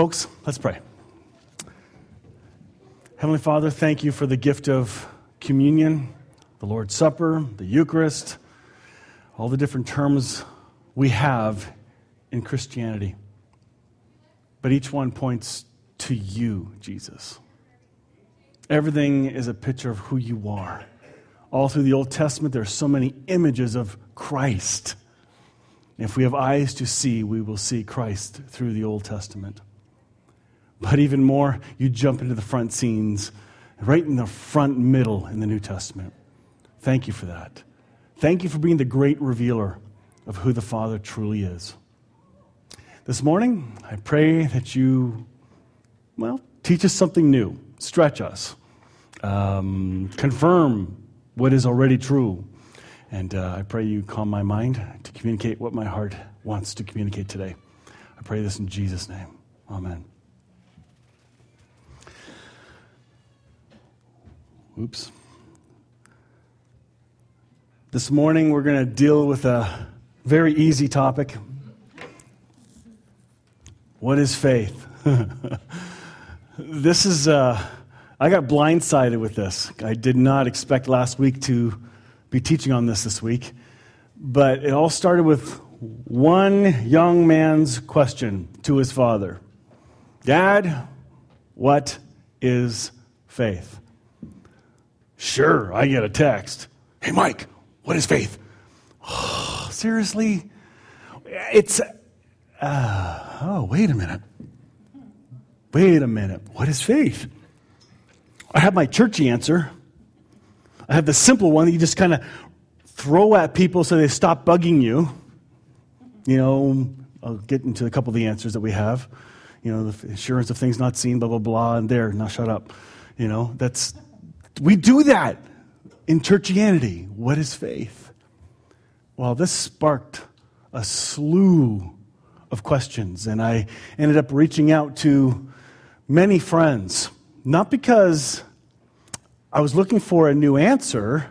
Folks, let's pray. Heavenly Father, thank you for the gift of communion, the Lord's Supper, the Eucharist, all the different terms we have in Christianity. But each one points to you, Jesus. Everything is a picture of who you are. All through the Old Testament, there are so many images of Christ. If we have eyes to see, we will see Christ through the Old Testament. But even more, you jump into the front scenes, right in the front middle in the New Testament. Thank you for that. Thank you for being the great revealer of who the Father truly is. This morning, I pray that you, well, teach us something new, stretch us, um, confirm what is already true. And uh, I pray you calm my mind to communicate what my heart wants to communicate today. I pray this in Jesus' name. Amen. Oops. This morning, we're going to deal with a very easy topic. What is faith? this is, uh, I got blindsided with this. I did not expect last week to be teaching on this this week, but it all started with one young man's question to his father Dad, what is faith? Sure, I get a text. Hey, Mike, what is faith? Oh, seriously? It's. Uh, oh, wait a minute. Wait a minute. What is faith? I have my churchy answer. I have the simple one that you just kind of throw at people so they stop bugging you. You know, I'll get into a couple of the answers that we have. You know, the assurance of things not seen, blah, blah, blah, and there, now shut up. You know, that's we do that in churchianity. What is faith? Well, this sparked a slew of questions, and I ended up reaching out to many friends, not because I was looking for a new answer.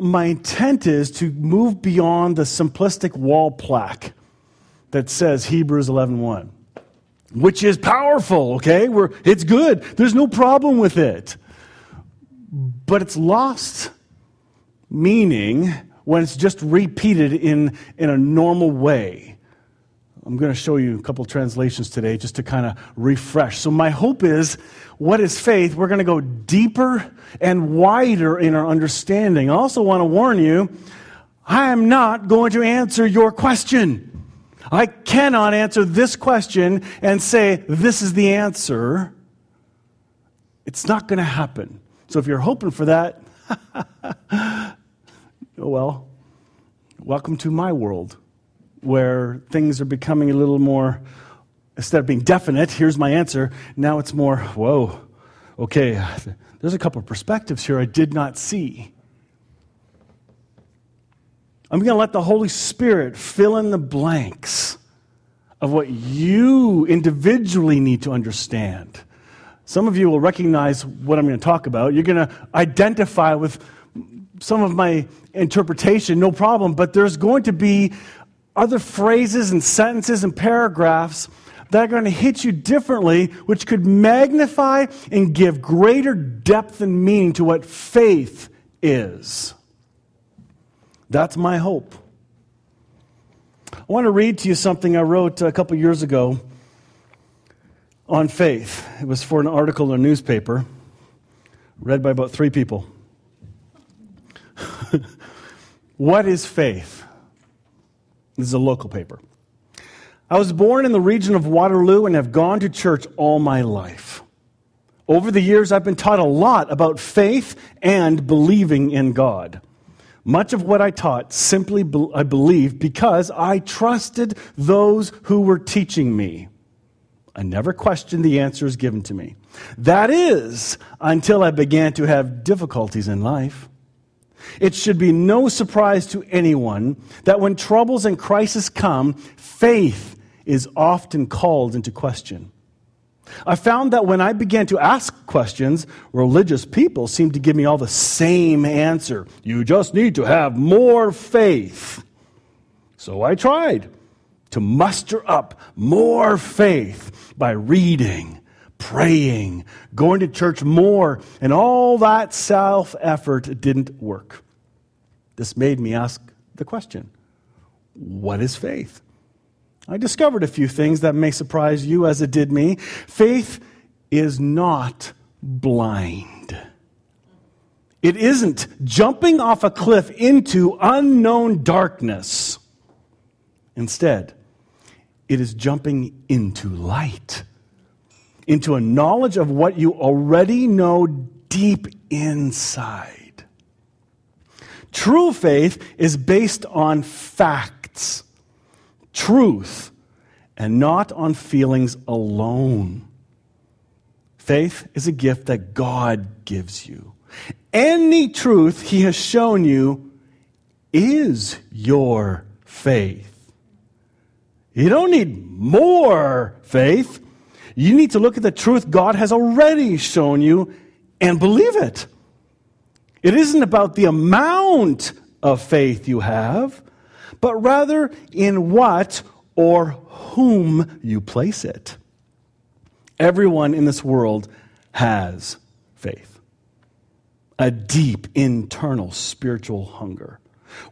My intent is to move beyond the simplistic wall plaque that says Hebrews 11:1 which is powerful, okay? We're, it's good. There's no problem with it. But it's lost meaning when it's just repeated in, in a normal way. I'm going to show you a couple translations today just to kind of refresh. So, my hope is what is faith? We're going to go deeper and wider in our understanding. I also want to warn you I am not going to answer your question. I cannot answer this question and say, this is the answer. It's not going to happen. So if you're hoping for that, oh well, welcome to my world where things are becoming a little more, instead of being definite, here's my answer, now it's more, whoa, okay, there's a couple of perspectives here I did not see. I'm going to let the Holy Spirit fill in the blanks of what you individually need to understand. Some of you will recognize what I'm going to talk about. You're going to identify with some of my interpretation, no problem, but there's going to be other phrases and sentences and paragraphs that are going to hit you differently, which could magnify and give greater depth and meaning to what faith is. That's my hope. I want to read to you something I wrote a couple years ago on faith. It was for an article in a newspaper, read by about three people. what is faith? This is a local paper. I was born in the region of Waterloo and have gone to church all my life. Over the years, I've been taught a lot about faith and believing in God. Much of what I taught simply be- I believed because I trusted those who were teaching me. I never questioned the answers given to me. That is, until I began to have difficulties in life. It should be no surprise to anyone that when troubles and crises come, faith is often called into question. I found that when I began to ask questions, religious people seemed to give me all the same answer. You just need to have more faith. So I tried to muster up more faith by reading, praying, going to church more, and all that self effort didn't work. This made me ask the question what is faith? I discovered a few things that may surprise you as it did me. Faith is not blind. It isn't jumping off a cliff into unknown darkness. Instead, it is jumping into light, into a knowledge of what you already know deep inside. True faith is based on facts, truth, and not on feelings alone. Faith is a gift that God gives you. Any truth He has shown you is your faith. You don't need more faith. You need to look at the truth God has already shown you and believe it. It isn't about the amount of faith you have, but rather in what or whom you place it. Everyone in this world has faith, a deep internal spiritual hunger.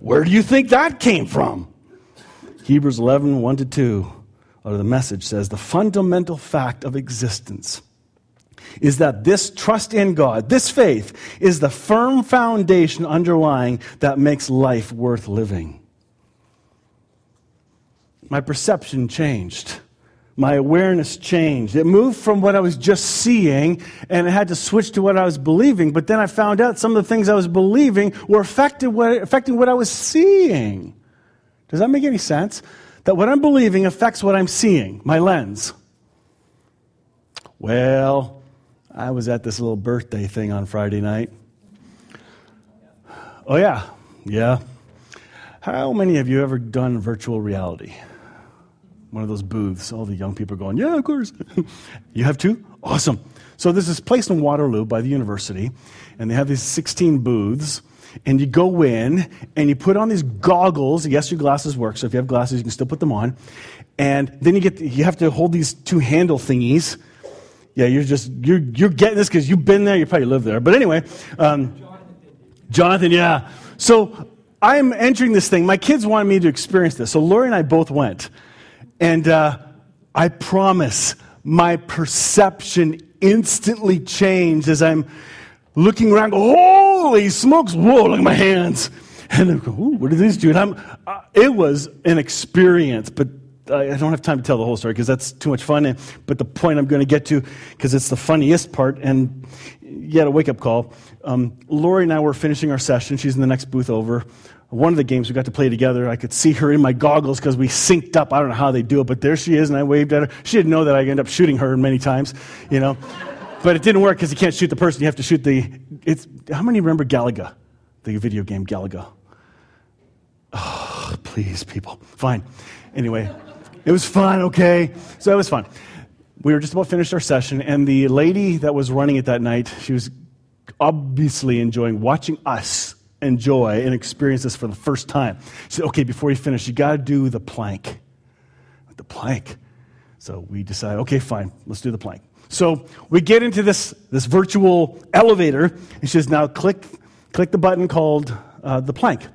Where do you think that came from? Hebrews 11, 1 to 2, or the message says, the fundamental fact of existence is that this trust in God, this faith, is the firm foundation underlying that makes life worth living. My perception changed. My awareness changed. It moved from what I was just seeing and I had to switch to what I was believing. But then I found out some of the things I was believing were affected what, affecting what I was seeing. Does that make any sense? That what I'm believing affects what I'm seeing, my lens. Well, I was at this little birthday thing on Friday night. Oh, yeah, yeah. How many of you ever done virtual reality? One of those booths. All the young people are going, yeah, of course. you have two? Awesome. So this place in Waterloo by the university, and they have these 16 booths and you go in and you put on these goggles. Yes, your glasses work, so if you have glasses, you can still put them on. And then you get you have to hold these two handle thingies. Yeah, you're just you're you're getting this because you've been there. You probably live there, but anyway, um, Jonathan. Yeah. So I'm entering this thing. My kids wanted me to experience this, so Lori and I both went, and uh, I promise my perception instantly changed as I'm looking around. Holy smokes! Whoa! Look at my hands. And I go, Ooh, what are these doing? I'm, uh, it was an experience, but I don't have time to tell the whole story because that's too much fun. But the point I'm going to get to, because it's the funniest part, and yet a wake up call. Um, Lori and I were finishing our session. She's in the next booth over. One of the games we got to play together, I could see her in my goggles because we synced up. I don't know how they do it, but there she is, and I waved at her. She didn't know that I ended up shooting her many times, you know. but it didn't work because you can't shoot the person. You have to shoot the. It's, how many remember Galaga, the video game Galaga? Oh, please, people. Fine. Anyway, it was fun, okay? So it was fun. We were just about finished our session, and the lady that was running it that night, she was obviously enjoying watching us enjoy and experience this for the first time. She said, okay, before you finish, you got to do the plank. The plank. So we decided, okay, fine, let's do the plank. So we get into this, this virtual elevator, and she says, now click, click the button called uh, the plank.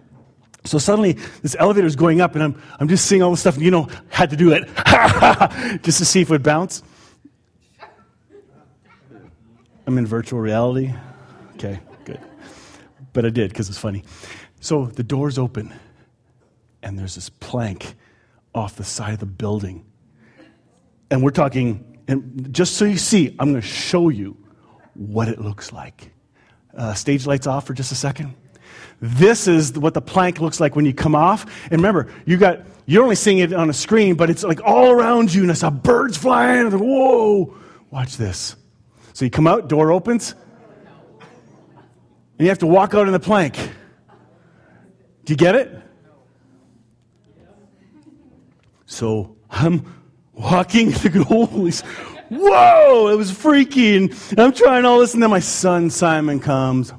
So suddenly, this elevator is going up, and I'm, I'm just seeing all this stuff, and you know, had to do it just to see if it would bounce. I'm in virtual reality. Okay. But I did because it's funny. So the doors open, and there's this plank off the side of the building. And we're talking, and just so you see, I'm going to show you what it looks like. Uh, stage lights off for just a second. This is what the plank looks like when you come off. And remember, you got you're only seeing it on a screen, but it's like all around you, and I saw birds flying. And whoa! Watch this. So you come out, door opens, you have to walk out in the plank. Do you get it? So I'm walking. Holy, whoa! It was freaking. I'm trying all this, and then my son Simon comes.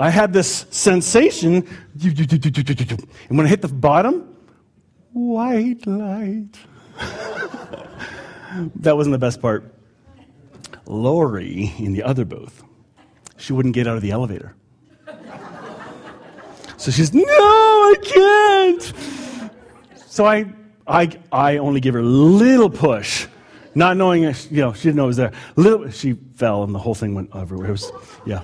I had this sensation, and when I hit the bottom, white light. that wasn't the best part. Lori in the other booth, she wouldn't get out of the elevator. So she's, no, I can't. So I, I, I only give her a little push, not knowing, you know, she didn't know it was there. Little, she fell and the whole thing went everywhere. It was, yeah.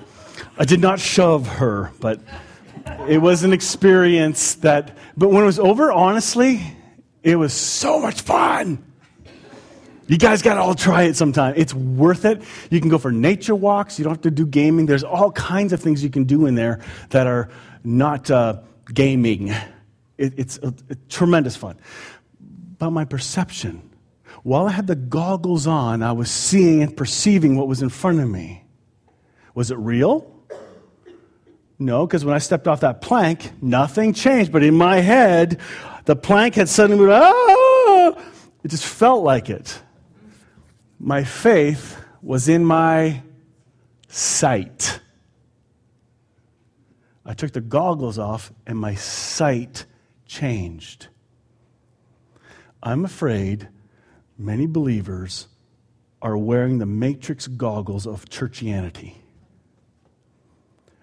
I did not shove her, but it was an experience that, but when it was over, honestly, it was so much fun. You guys got to all try it sometime. It's worth it. You can go for nature walks. You don't have to do gaming. There's all kinds of things you can do in there that are not uh, gaming. It, it's a, a tremendous fun. But my perception, while I had the goggles on, I was seeing and perceiving what was in front of me. Was it real? No, because when I stepped off that plank, nothing changed. But in my head, the plank had suddenly moved. Ah! It just felt like it. My faith was in my sight. I took the goggles off and my sight changed. I'm afraid many believers are wearing the matrix goggles of churchianity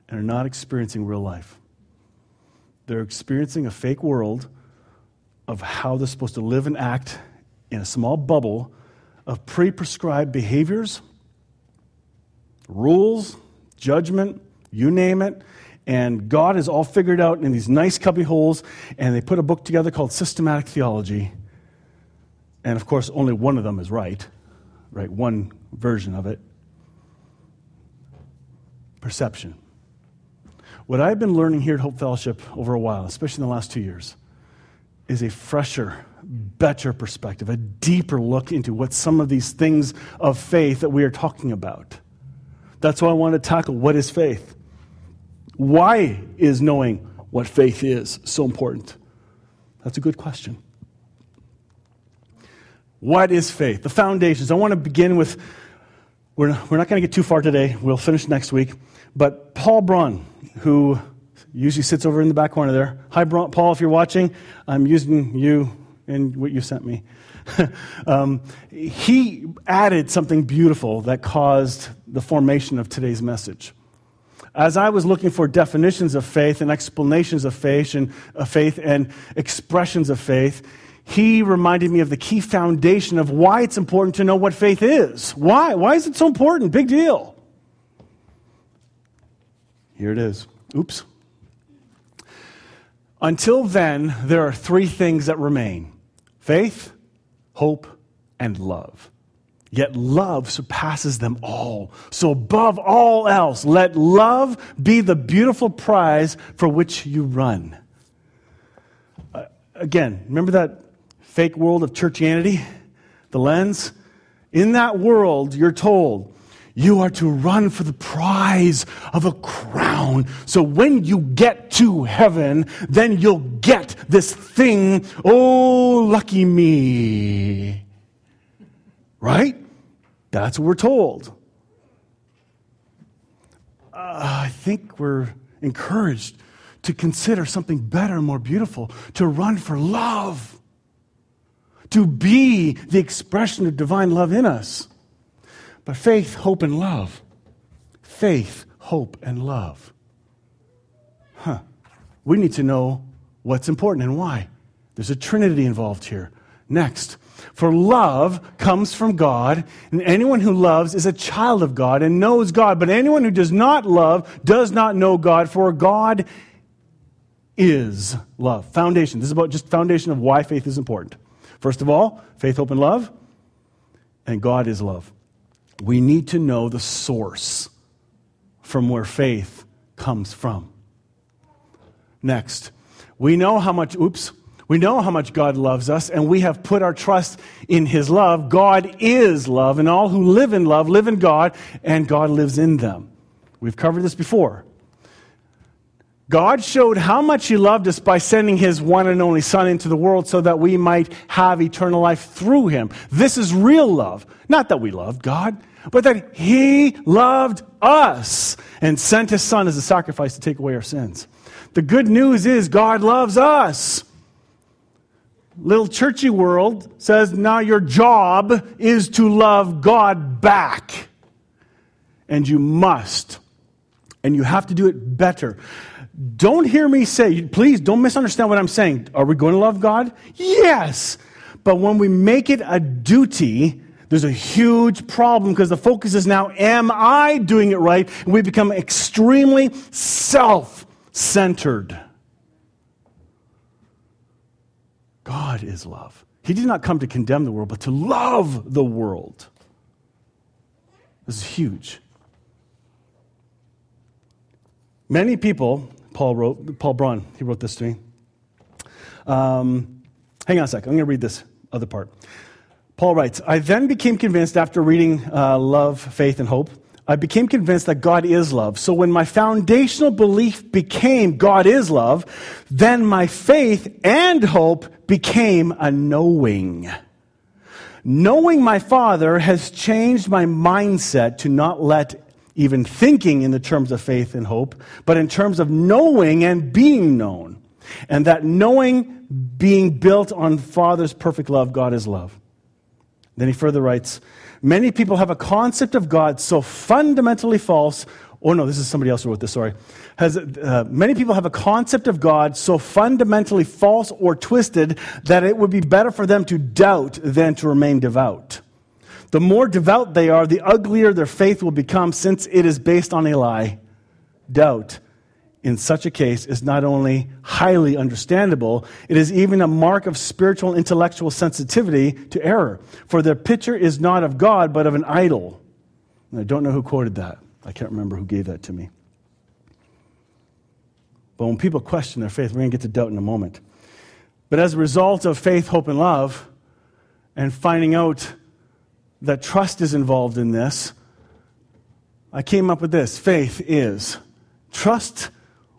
and are not experiencing real life. They're experiencing a fake world of how they're supposed to live and act in a small bubble of pre prescribed behaviors, rules, judgment, you name it. And God is all figured out in these nice cubby holes, and they put a book together called Systematic Theology. And of course, only one of them is right, right? One version of it. Perception. What I've been learning here at Hope Fellowship over a while, especially in the last two years, is a fresher, better perspective, a deeper look into what some of these things of faith that we are talking about. That's why I want to tackle what is faith. Why is knowing what faith is so important? That's a good question. What is faith? The foundations. I want to begin with, we're, we're not going to get too far today. We'll finish next week. But Paul Braun, who usually sits over in the back corner there. Hi, Paul, if you're watching, I'm using you and what you sent me. um, he added something beautiful that caused the formation of today's message. As I was looking for definitions of faith and explanations of faith and, faith and expressions of faith, he reminded me of the key foundation of why it's important to know what faith is. Why? Why is it so important? Big deal. Here it is. Oops. Until then, there are three things that remain faith, hope, and love. Yet love surpasses them all. So, above all else, let love be the beautiful prize for which you run. Uh, again, remember that fake world of churchianity? The lens? In that world, you're told you are to run for the prize of a crown. So when you get to heaven, then you'll get this thing. Oh, lucky me. Right? That's what we're told. Uh, I think we're encouraged to consider something better and more beautiful, to run for love, to be the expression of divine love in us. But faith, hope, and love. Faith, hope, and love. Huh. We need to know what's important and why. There's a trinity involved here. Next, for love comes from God, and anyone who loves is a child of God and knows God. But anyone who does not love does not know God, for God is love. Foundation. This is about just foundation of why faith is important. First of all, faith, hope, and love, and God is love we need to know the source from where faith comes from. Next, we know how much, oops, we know how much God loves us, and we have put our trust in His love. God is love, and all who live in love live in God, and God lives in them. We've covered this before. God showed how much He loved us by sending His one and only Son into the world so that we might have eternal life through Him. This is real love. Not that we loved God, but that He loved us and sent His Son as a sacrifice to take away our sins. The good news is God loves us. Little churchy world says now your job is to love God back. And you must. And you have to do it better. Don't hear me say, please don't misunderstand what I'm saying. Are we going to love God? Yes. But when we make it a duty, there's a huge problem because the focus is now, am I doing it right? And we become extremely self centered. God is love. He did not come to condemn the world, but to love the world. This is huge. Many people Paul wrote, Paul Braun, he wrote this to me. Um, hang on a sec, I'm going to read this other part. Paul writes, I then became convinced after reading uh, Love, Faith, and Hope, I became convinced that God is love. So when my foundational belief became God is love, then my faith and hope became a knowing. Knowing my Father has changed my mindset to not let even thinking in the terms of faith and hope, but in terms of knowing and being known. And that knowing being built on Father's perfect love, God is love. Then he further writes Many people have a concept of God so fundamentally false. Oh, no, this is somebody else who wrote this, sorry. Has, uh, many people have a concept of God so fundamentally false or twisted that it would be better for them to doubt than to remain devout. The more devout they are, the uglier their faith will become since it is based on a lie. Doubt in such a case is not only highly understandable, it is even a mark of spiritual intellectual sensitivity to error. For the picture is not of God, but of an idol. And I don't know who quoted that. I can't remember who gave that to me. But when people question their faith, we're going to get to doubt in a moment. But as a result of faith, hope, and love, and finding out that trust is involved in this, I came up with this faith is trust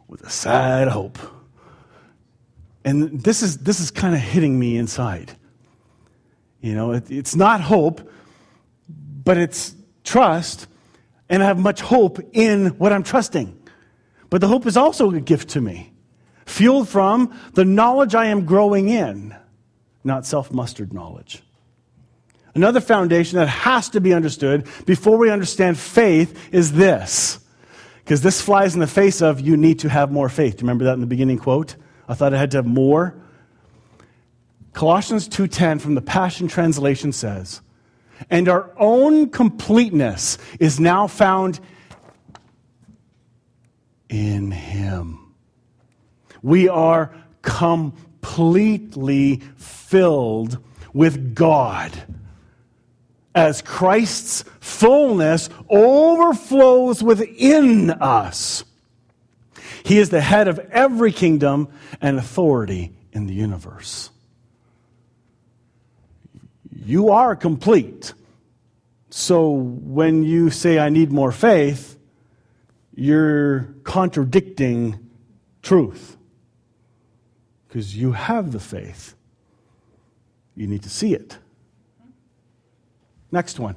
with a sad hope. And this is, this is kind of hitting me inside. You know, it, it's not hope, but it's trust, and I have much hope in what I'm trusting. But the hope is also a gift to me, fueled from the knowledge I am growing in, not self mustered knowledge. Another foundation that has to be understood before we understand faith is this. Because this flies in the face of you need to have more faith. Do you remember that in the beginning quote? I thought I had to have more. Colossians 2:10 from the Passion Translation says, "And our own completeness is now found in him." We are completely filled with God as Christ's fullness overflows within us. He is the head of every kingdom and authority in the universe. You are complete. So when you say, I need more faith, you're contradicting truth. Because you have the faith, you need to see it. Next one.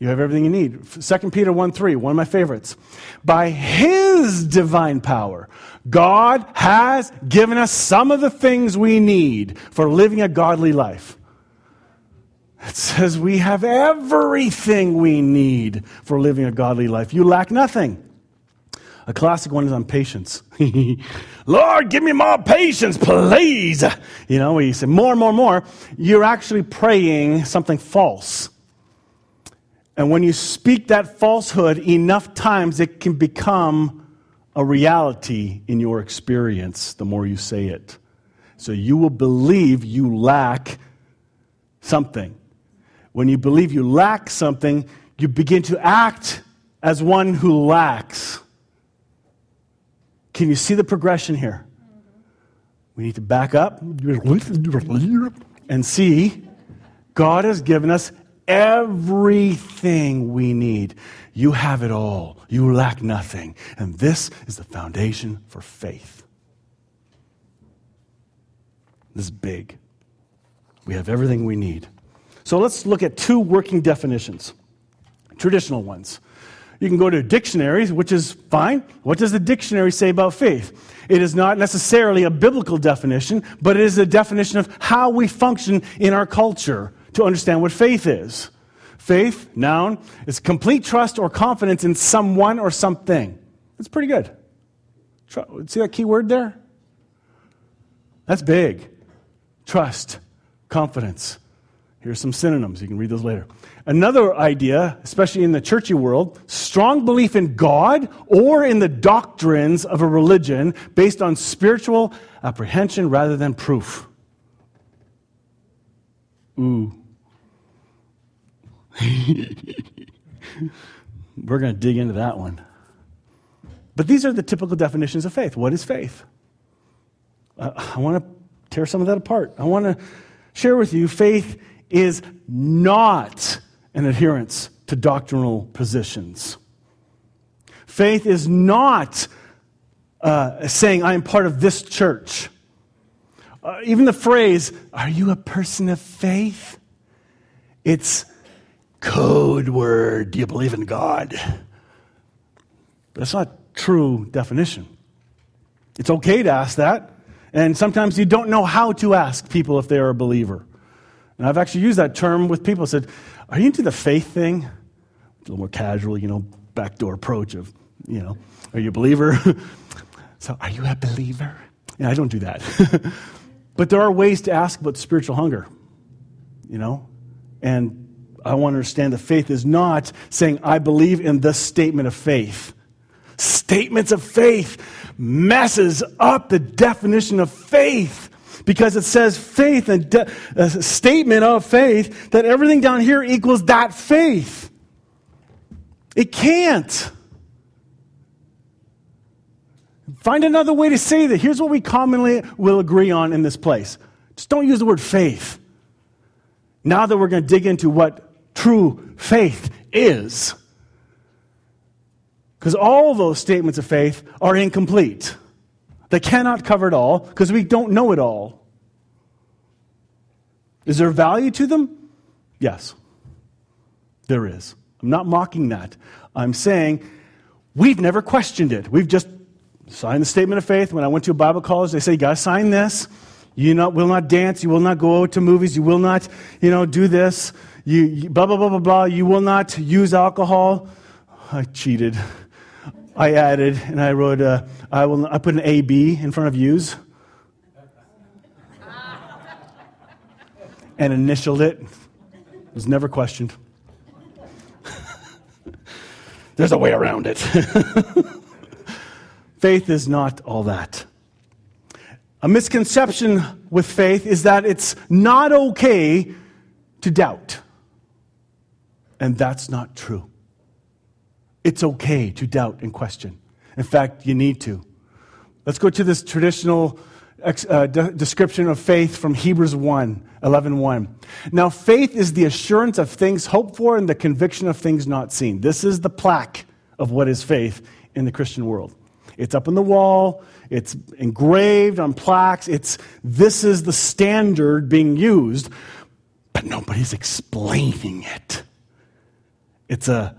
You have everything you need. 2 Peter 1 3, one of my favorites. By his divine power, God has given us some of the things we need for living a godly life. It says we have everything we need for living a godly life. You lack nothing. A classic one is on patience. Lord, give me more patience, please. You know, when you say more, more, more, you're actually praying something false. And when you speak that falsehood enough times, it can become a reality in your experience the more you say it. So you will believe you lack something. When you believe you lack something, you begin to act as one who lacks. Can you see the progression here? We need to back up and see God has given us everything we need. You have it all. You lack nothing. And this is the foundation for faith. This is big. We have everything we need. So let's look at two working definitions, traditional ones. You can go to dictionaries, which is fine. What does the dictionary say about faith? It is not necessarily a biblical definition, but it is a definition of how we function in our culture to understand what faith is. Faith, noun, is complete trust or confidence in someone or something. That's pretty good. See that key word there? That's big. Trust, confidence. Here's some synonyms. You can read those later. Another idea, especially in the churchy world, strong belief in God or in the doctrines of a religion based on spiritual apprehension rather than proof. Ooh. We're going to dig into that one. But these are the typical definitions of faith. What is faith? Uh, I want to tear some of that apart. I want to share with you faith is not an adherence to doctrinal positions. Faith is not uh, saying, I am part of this church. Uh, even the phrase, Are you a person of faith? It's code word. Do you believe in God? But That's not true definition. It's okay to ask that. And sometimes you don't know how to ask people if they are a believer. And I've actually used that term with people. I said, Are you into the faith thing? It's A little more casual, you know, backdoor approach of, you know, Are you a believer? so, are you a believer? Yeah, I don't do that. but there are ways to ask about spiritual hunger, you know? And I want to understand that faith is not saying, I believe in this statement of faith. Statements of faith messes up the definition of faith because it says faith and de- a statement of faith that everything down here equals that faith. It can't. Find another way to say that. Here's what we commonly will agree on in this place. Just don't use the word faith. Now that we're going to dig into what true faith is, because all those statements of faith are incomplete. They cannot cover it all because we don't know it all. Is there value to them? Yes, there is. I'm not mocking that. I'm saying we've never questioned it. We've just signed the statement of faith. When I went to a Bible college, they say, you got to sign this. You not, will not dance. You will not go out to movies. You will not, you know, do this. You, you blah, blah, blah, blah, blah. You will not use alcohol. I cheated. I added and I wrote, uh, I, will, I put an AB in front of use and initialed it. It was never questioned. There's a way around it. faith is not all that. A misconception with faith is that it's not okay to doubt. And that's not true. It's okay to doubt and question. In fact, you need to. Let's go to this traditional uh, de- description of faith from Hebrews 1 11 1. Now, faith is the assurance of things hoped for and the conviction of things not seen. This is the plaque of what is faith in the Christian world. It's up on the wall, it's engraved on plaques. It's, this is the standard being used, but nobody's explaining it. It's a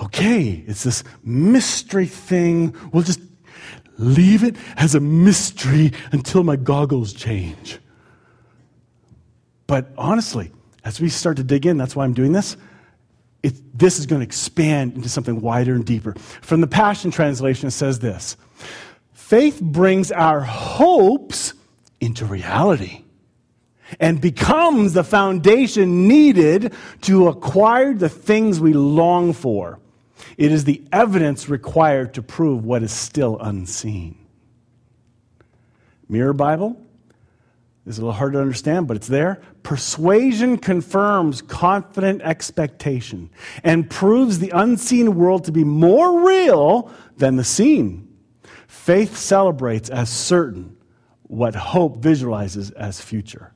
okay, it's this mystery thing. We'll just leave it as a mystery until my goggles change. But honestly, as we start to dig in, that's why I'm doing this. It, this is going to expand into something wider and deeper. From the Passion Translation, it says this Faith brings our hopes into reality and becomes the foundation needed to acquire the things we long for. It is the evidence required to prove what is still unseen. Mirror Bible is a little hard to understand, but it's there. Persuasion confirms confident expectation and proves the unseen world to be more real than the seen. Faith celebrates as certain what hope visualizes as future.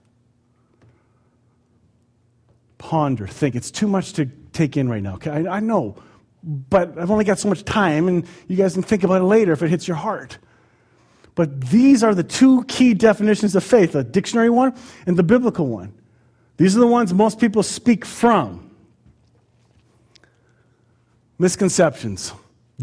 Ponder, think. It's too much to take in right now. Okay, I, I know, but I've only got so much time, and you guys can think about it later if it hits your heart. But these are the two key definitions of faith the dictionary one and the biblical one. These are the ones most people speak from. Misconceptions.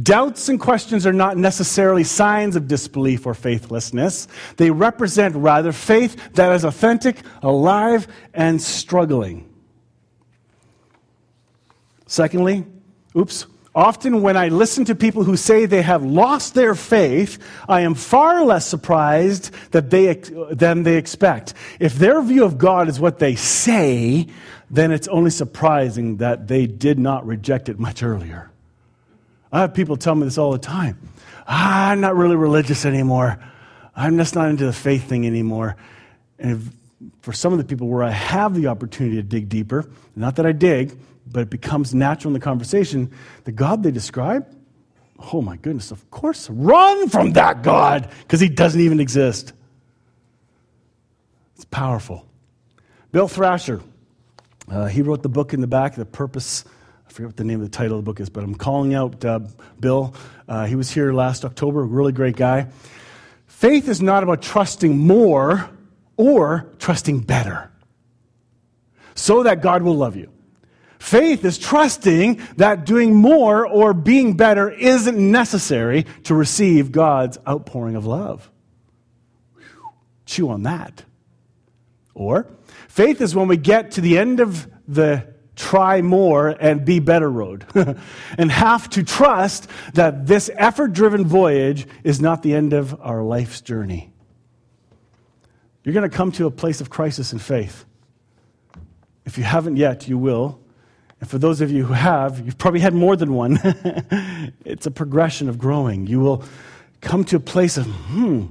Doubts and questions are not necessarily signs of disbelief or faithlessness. They represent rather faith that is authentic, alive, and struggling. Secondly, oops, often when I listen to people who say they have lost their faith, I am far less surprised that they, than they expect. If their view of God is what they say, then it's only surprising that they did not reject it much earlier. I have people tell me this all the time. Ah, I'm not really religious anymore. I'm just not into the faith thing anymore. And if, for some of the people where I have the opportunity to dig deeper, not that I dig, but it becomes natural in the conversation, the God they describe, oh my goodness, of course, run from that God because he doesn't even exist. It's powerful. Bill Thrasher, uh, he wrote the book in the back, The Purpose I forget what the name of the title of the book is, but I'm calling out uh, Bill. Uh, he was here last October, a really great guy. Faith is not about trusting more or trusting better so that God will love you. Faith is trusting that doing more or being better isn't necessary to receive God's outpouring of love. Chew on that. Or, faith is when we get to the end of the try more and be better road. and have to trust that this effort driven voyage is not the end of our life's journey. You're going to come to a place of crisis in faith. If you haven't yet, you will. And for those of you who have, you've probably had more than one. it's a progression of growing. You will come to a place of, hmm,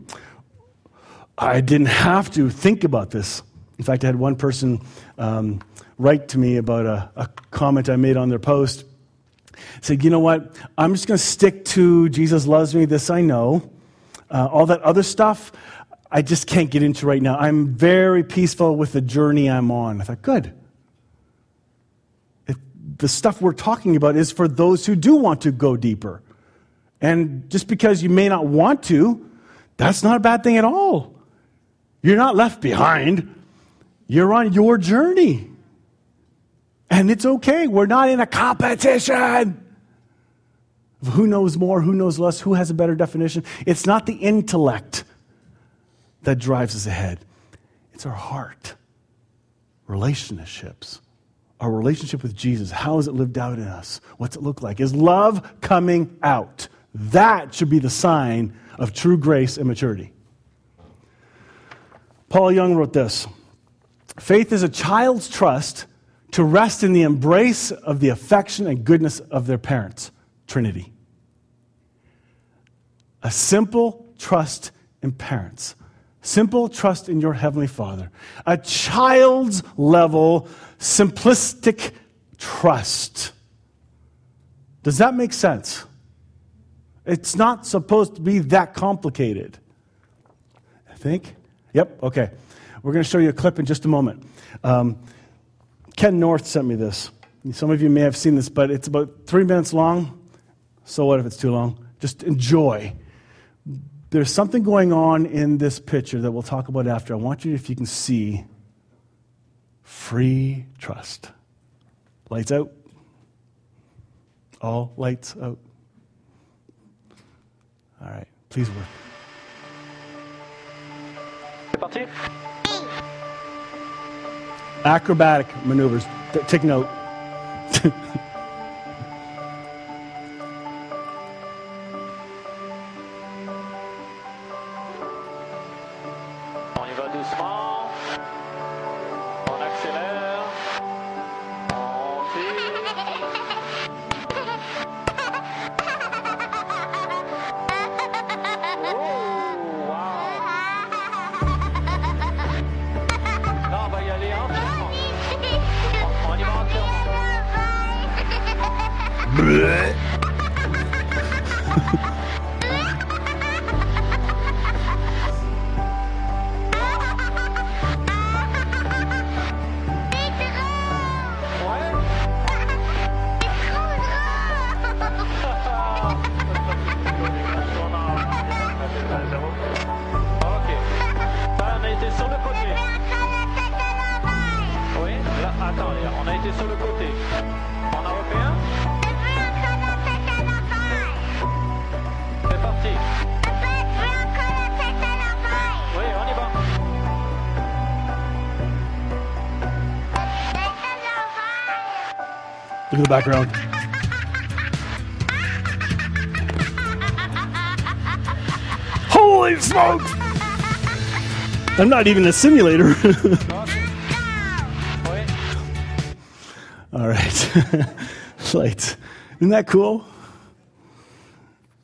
I didn't have to think about this. In fact, I had one person um, write to me about a, a comment I made on their post. Said, you know what? I'm just going to stick to Jesus loves me. This I know. Uh, all that other stuff, I just can't get into right now. I'm very peaceful with the journey I'm on. I thought, good. The stuff we're talking about is for those who do want to go deeper. And just because you may not want to, that's not a bad thing at all. You're not left behind. You're on your journey. And it's okay. We're not in a competition. Who knows more? Who knows less? Who has a better definition? It's not the intellect that drives us ahead, it's our heart, relationships. Our relationship with Jesus. How is it lived out in us? What's it look like? Is love coming out? That should be the sign of true grace and maturity. Paul Young wrote this Faith is a child's trust to rest in the embrace of the affection and goodness of their parents, Trinity. A simple trust in parents. Simple trust in your Heavenly Father. A child's level, simplistic trust. Does that make sense? It's not supposed to be that complicated. I think? Yep, okay. We're going to show you a clip in just a moment. Um, Ken North sent me this. Some of you may have seen this, but it's about three minutes long. So what if it's too long? Just enjoy. There's something going on in this picture that we'll talk about after. I want you, if you can see, free trust. Lights out. All lights out. All right, please work. Acrobatic maneuvers. Take note. Bleh. Background. Holy smokes! I'm not even a simulator. All right. Lights. Isn't that cool?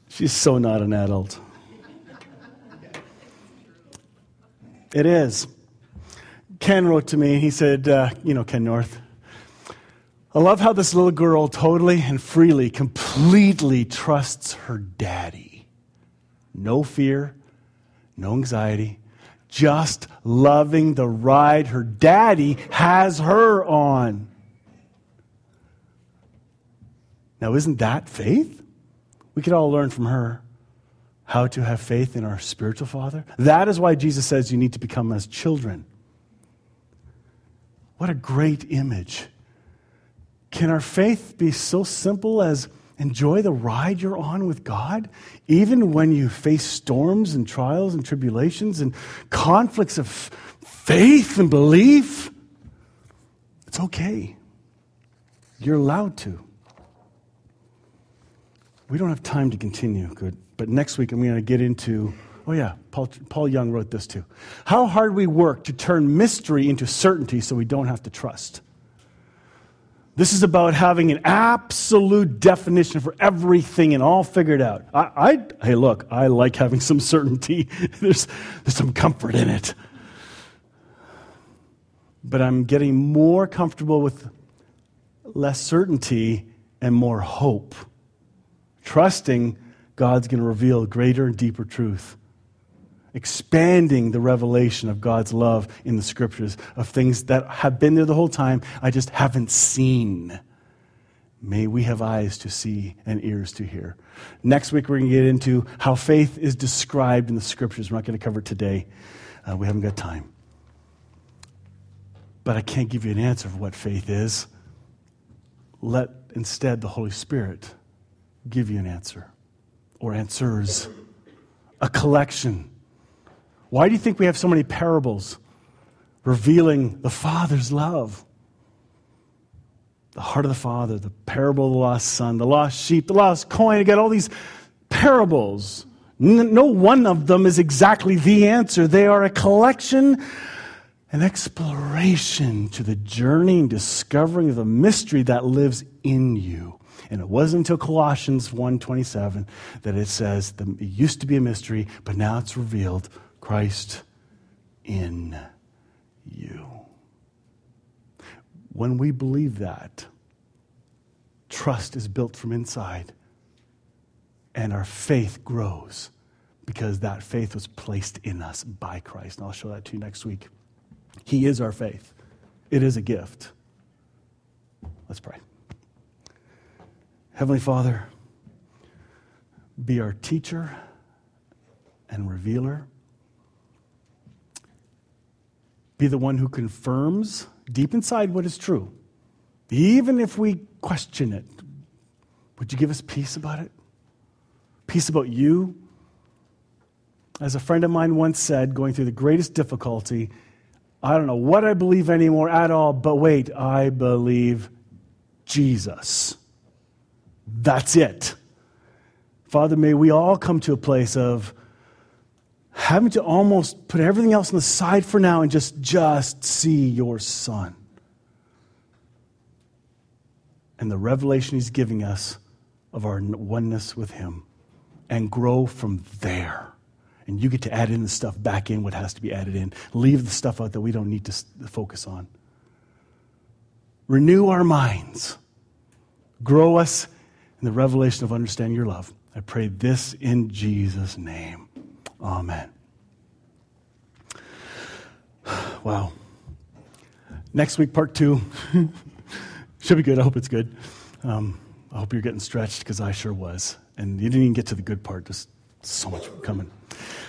She's so not an adult. It is. Ken wrote to me. He said, uh, you know, Ken North. I love how this little girl totally and freely, completely trusts her daddy. No fear, no anxiety, just loving the ride her daddy has her on. Now, isn't that faith? We could all learn from her how to have faith in our spiritual father. That is why Jesus says you need to become as children. What a great image. Can our faith be so simple as enjoy the ride you're on with God, even when you face storms and trials and tribulations and conflicts of faith and belief? It's okay. You're allowed to. We don't have time to continue, good. But next week I'm going to get into, oh yeah, Paul, Paul Young wrote this too. How hard we work to turn mystery into certainty so we don't have to trust. This is about having an absolute definition for everything and all figured out. I, I, hey, look, I like having some certainty. there's, there's some comfort in it. But I'm getting more comfortable with less certainty and more hope, trusting God's going to reveal greater and deeper truth expanding the revelation of God's love in the scriptures, of things that have been there the whole time, I just haven't seen. May we have eyes to see and ears to hear. Next week, we're going to get into how faith is described in the scriptures. We're not going to cover today, uh, we haven't got time. But I can't give you an answer for what faith is. Let instead the Holy Spirit give you an answer or answers, a collection why do you think we have so many parables revealing the Father's love? The heart of the Father, the parable of the lost son, the lost sheep, the lost coin. You got all these parables. No one of them is exactly the answer. They are a collection, an exploration to the journey and discovering of the mystery that lives in you. And it wasn't until Colossians 1:27 that it says it used to be a mystery, but now it's revealed Christ in you. When we believe that, trust is built from inside, and our faith grows because that faith was placed in us by Christ. And I'll show that to you next week. He is our faith, it is a gift. Let's pray. Heavenly Father, be our teacher and revealer. Be the one who confirms deep inside what is true. Even if we question it, would you give us peace about it? Peace about you? As a friend of mine once said, going through the greatest difficulty, I don't know what I believe anymore at all, but wait, I believe Jesus. That's it. Father, may we all come to a place of having to almost put everything else on the side for now and just just see your son. And the revelation he's giving us of our oneness with him and grow from there. And you get to add in the stuff back in what has to be added in. Leave the stuff out that we don't need to focus on. Renew our minds. Grow us in the revelation of understanding your love. I pray this in jesus name Amen. Wow. Next week, part two. Should be good. I hope it's good. Um, I hope you're getting stretched because I sure was. And you didn't even get to the good part. Just so much coming.